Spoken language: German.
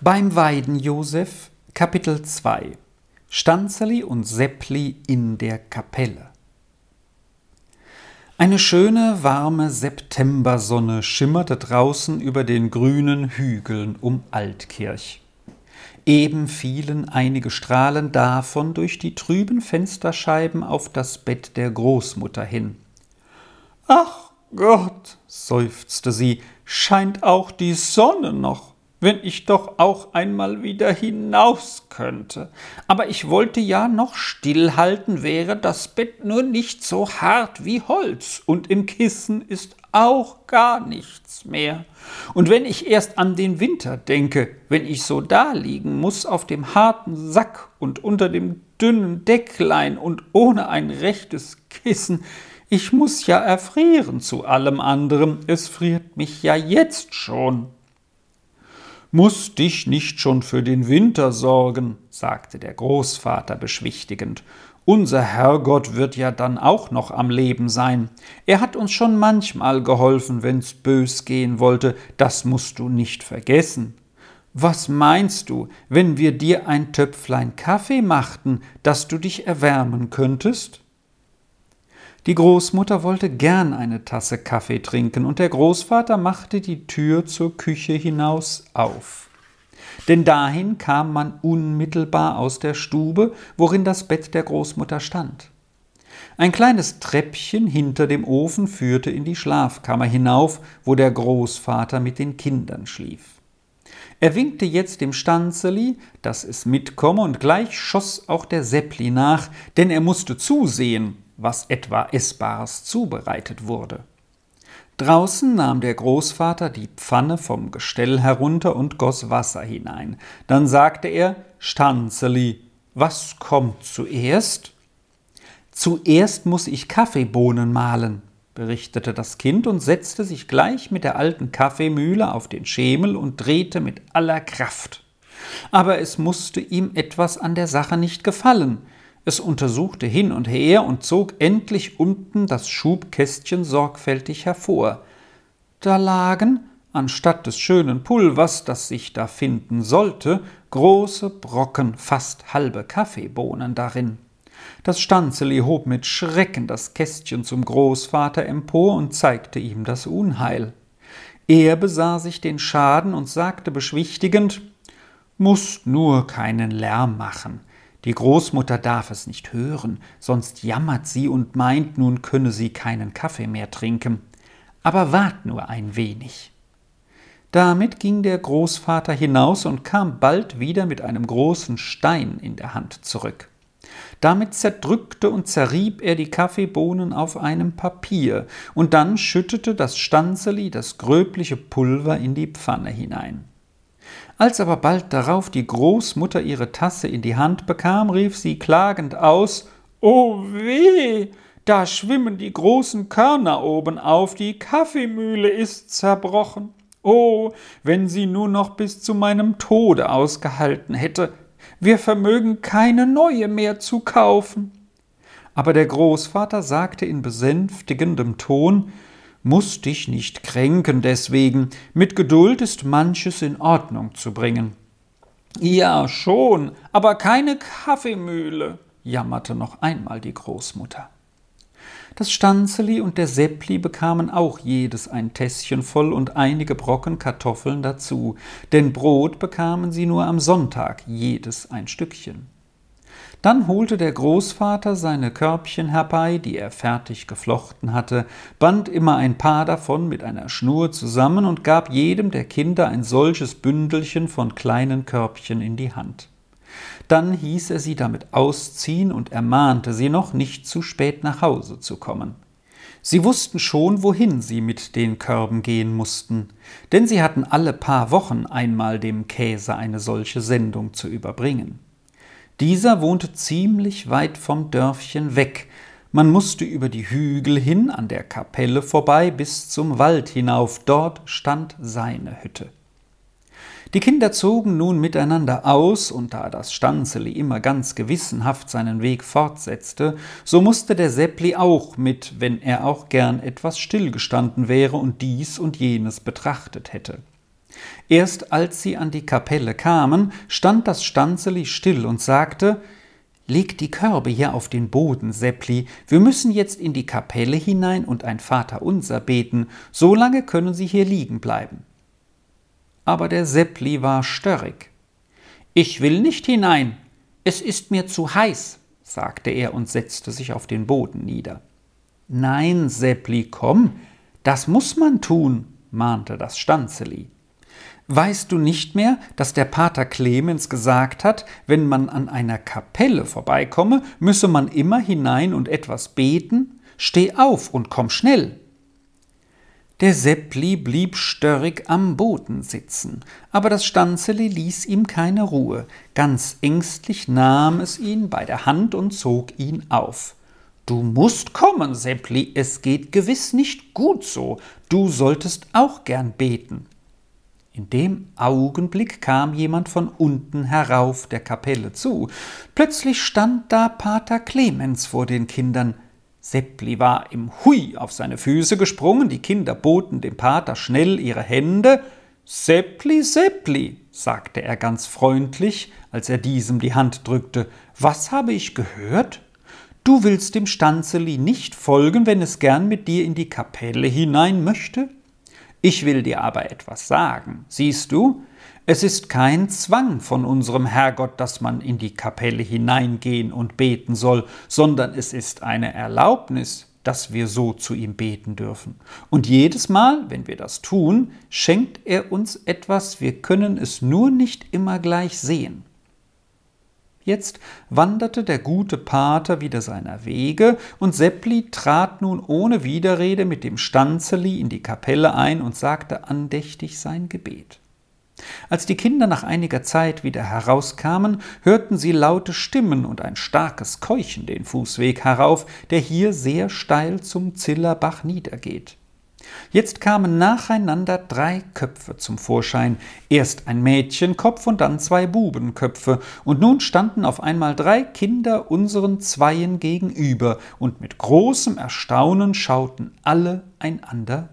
Beim Weiden Josef Kapitel 2 Stanzeli und Seppli in der Kapelle Eine schöne, warme Septembersonne schimmerte draußen über den grünen Hügeln um Altkirch. Eben fielen einige Strahlen davon durch die trüben Fensterscheiben auf das Bett der Großmutter hin. Ach Gott, seufzte sie, scheint auch die Sonne noch wenn ich doch auch einmal wieder hinaus könnte. Aber ich wollte ja noch stillhalten, wäre das Bett nur nicht so hart wie Holz, und im Kissen ist auch gar nichts mehr. Und wenn ich erst an den Winter denke, wenn ich so daliegen muss auf dem harten Sack und unter dem dünnen Decklein und ohne ein rechtes Kissen, ich muss ja erfrieren zu allem anderen, es friert mich ja jetzt schon. Muß dich nicht schon für den Winter sorgen, sagte der Großvater beschwichtigend. Unser Herrgott wird ja dann auch noch am Leben sein. Er hat uns schon manchmal geholfen, wenn's bös gehen wollte, das musst du nicht vergessen. Was meinst du, wenn wir dir ein Töpflein Kaffee machten, dass du dich erwärmen könntest? Die Großmutter wollte gern eine Tasse Kaffee trinken, und der Großvater machte die Tür zur Küche hinaus auf. Denn dahin kam man unmittelbar aus der Stube, worin das Bett der Großmutter stand. Ein kleines Treppchen hinter dem Ofen führte in die Schlafkammer hinauf, wo der Großvater mit den Kindern schlief. Er winkte jetzt dem Stanzeli, dass es mitkomme, und gleich schoss auch der Seppli nach, denn er musste zusehen, was etwa Essbares zubereitet wurde. Draußen nahm der Großvater die Pfanne vom Gestell herunter und goss Wasser hinein. Dann sagte er: Stanzeli, was kommt zuerst? Zuerst muss ich Kaffeebohnen mahlen, berichtete das Kind und setzte sich gleich mit der alten Kaffeemühle auf den Schemel und drehte mit aller Kraft. Aber es musste ihm etwas an der Sache nicht gefallen. Es untersuchte hin und her und zog endlich unten das Schubkästchen sorgfältig hervor. Da lagen, anstatt des schönen Pulvers, das sich da finden sollte, große Brocken, fast halbe Kaffeebohnen darin. Das Stanzeli hob mit Schrecken das Kästchen zum Großvater empor und zeigte ihm das Unheil. Er besah sich den Schaden und sagte beschwichtigend Mußt nur keinen Lärm machen. Die Großmutter darf es nicht hören, sonst jammert sie und meint, nun könne sie keinen Kaffee mehr trinken. Aber wart nur ein wenig. Damit ging der Großvater hinaus und kam bald wieder mit einem großen Stein in der Hand zurück. Damit zerdrückte und zerrieb er die Kaffeebohnen auf einem Papier, und dann schüttete das Stanzeli das gröbliche Pulver in die Pfanne hinein. Als aber bald darauf die Großmutter ihre Tasse in die Hand bekam, rief sie klagend aus Oh weh, da schwimmen die großen Körner oben auf, die Kaffeemühle ist zerbrochen. Oh, wenn sie nur noch bis zu meinem Tode ausgehalten hätte, wir vermögen keine neue mehr zu kaufen. Aber der Großvater sagte in besänftigendem Ton Muß dich nicht kränken deswegen, mit Geduld ist manches in Ordnung zu bringen. Ja, schon, aber keine Kaffeemühle, jammerte noch einmal die Großmutter. Das Stanzeli und der Seppli bekamen auch jedes ein Tässchen voll und einige Brocken Kartoffeln dazu, denn Brot bekamen sie nur am Sonntag jedes ein Stückchen. Dann holte der Großvater seine Körbchen herbei, die er fertig geflochten hatte, band immer ein paar davon mit einer Schnur zusammen und gab jedem der Kinder ein solches Bündelchen von kleinen Körbchen in die Hand. Dann hieß er sie damit ausziehen und ermahnte sie noch, nicht zu spät nach Hause zu kommen. Sie wussten schon, wohin sie mit den Körben gehen mussten, denn sie hatten alle paar Wochen einmal dem Käse eine solche Sendung zu überbringen. Dieser wohnte ziemlich weit vom Dörfchen weg. Man musste über die Hügel hin an der Kapelle vorbei bis zum Wald hinauf. Dort stand seine Hütte. Die Kinder zogen nun miteinander aus, und da das Stanzeli immer ganz gewissenhaft seinen Weg fortsetzte, so musste der Seppli auch mit, wenn er auch gern etwas stillgestanden wäre und dies und jenes betrachtet hätte. Erst als sie an die Kapelle kamen, stand das Stanzeli still und sagte Leg die Körbe hier auf den Boden, Seppli, wir müssen jetzt in die Kapelle hinein und ein Vaterunser beten, so lange können Sie hier liegen bleiben. Aber der Seppli war störrig. Ich will nicht hinein, es ist mir zu heiß, sagte er und setzte sich auf den Boden nieder. Nein, Seppli, komm, das muss man tun, mahnte das Stanzeli. Weißt du nicht mehr, dass der Pater Clemens gesagt hat, wenn man an einer Kapelle vorbeikomme, müsse man immer hinein und etwas beten? Steh auf und komm schnell. Der Seppli blieb störrig am Boden sitzen, aber das Stanzeli ließ ihm keine Ruhe. Ganz ängstlich nahm es ihn bei der Hand und zog ihn auf. Du musst kommen, Seppli, es geht gewiss nicht gut so. Du solltest auch gern beten. In dem Augenblick kam jemand von unten herauf der Kapelle zu. Plötzlich stand da Pater Clemens vor den Kindern. Seppli war im Hui auf seine Füße gesprungen, die Kinder boten dem Pater schnell ihre Hände. Seppli, Seppli, sagte er ganz freundlich, als er diesem die Hand drückte, was habe ich gehört? Du willst dem Stanzeli nicht folgen, wenn es gern mit dir in die Kapelle hinein möchte? Ich will dir aber etwas sagen. Siehst du, es ist kein Zwang von unserem Herrgott, dass man in die Kapelle hineingehen und beten soll, sondern es ist eine Erlaubnis, dass wir so zu ihm beten dürfen. Und jedes Mal, wenn wir das tun, schenkt er uns etwas, wir können es nur nicht immer gleich sehen. Jetzt wanderte der gute Pater wieder seiner Wege, und Seppli trat nun ohne Widerrede mit dem Stanzeli in die Kapelle ein und sagte andächtig sein Gebet. Als die Kinder nach einiger Zeit wieder herauskamen, hörten sie laute Stimmen und ein starkes Keuchen den Fußweg herauf, der hier sehr steil zum Zillerbach niedergeht. Jetzt kamen nacheinander drei Köpfe zum Vorschein, erst ein Mädchenkopf und dann zwei Bubenköpfe, und nun standen auf einmal drei Kinder unseren Zweien gegenüber, und mit großem Erstaunen schauten alle einander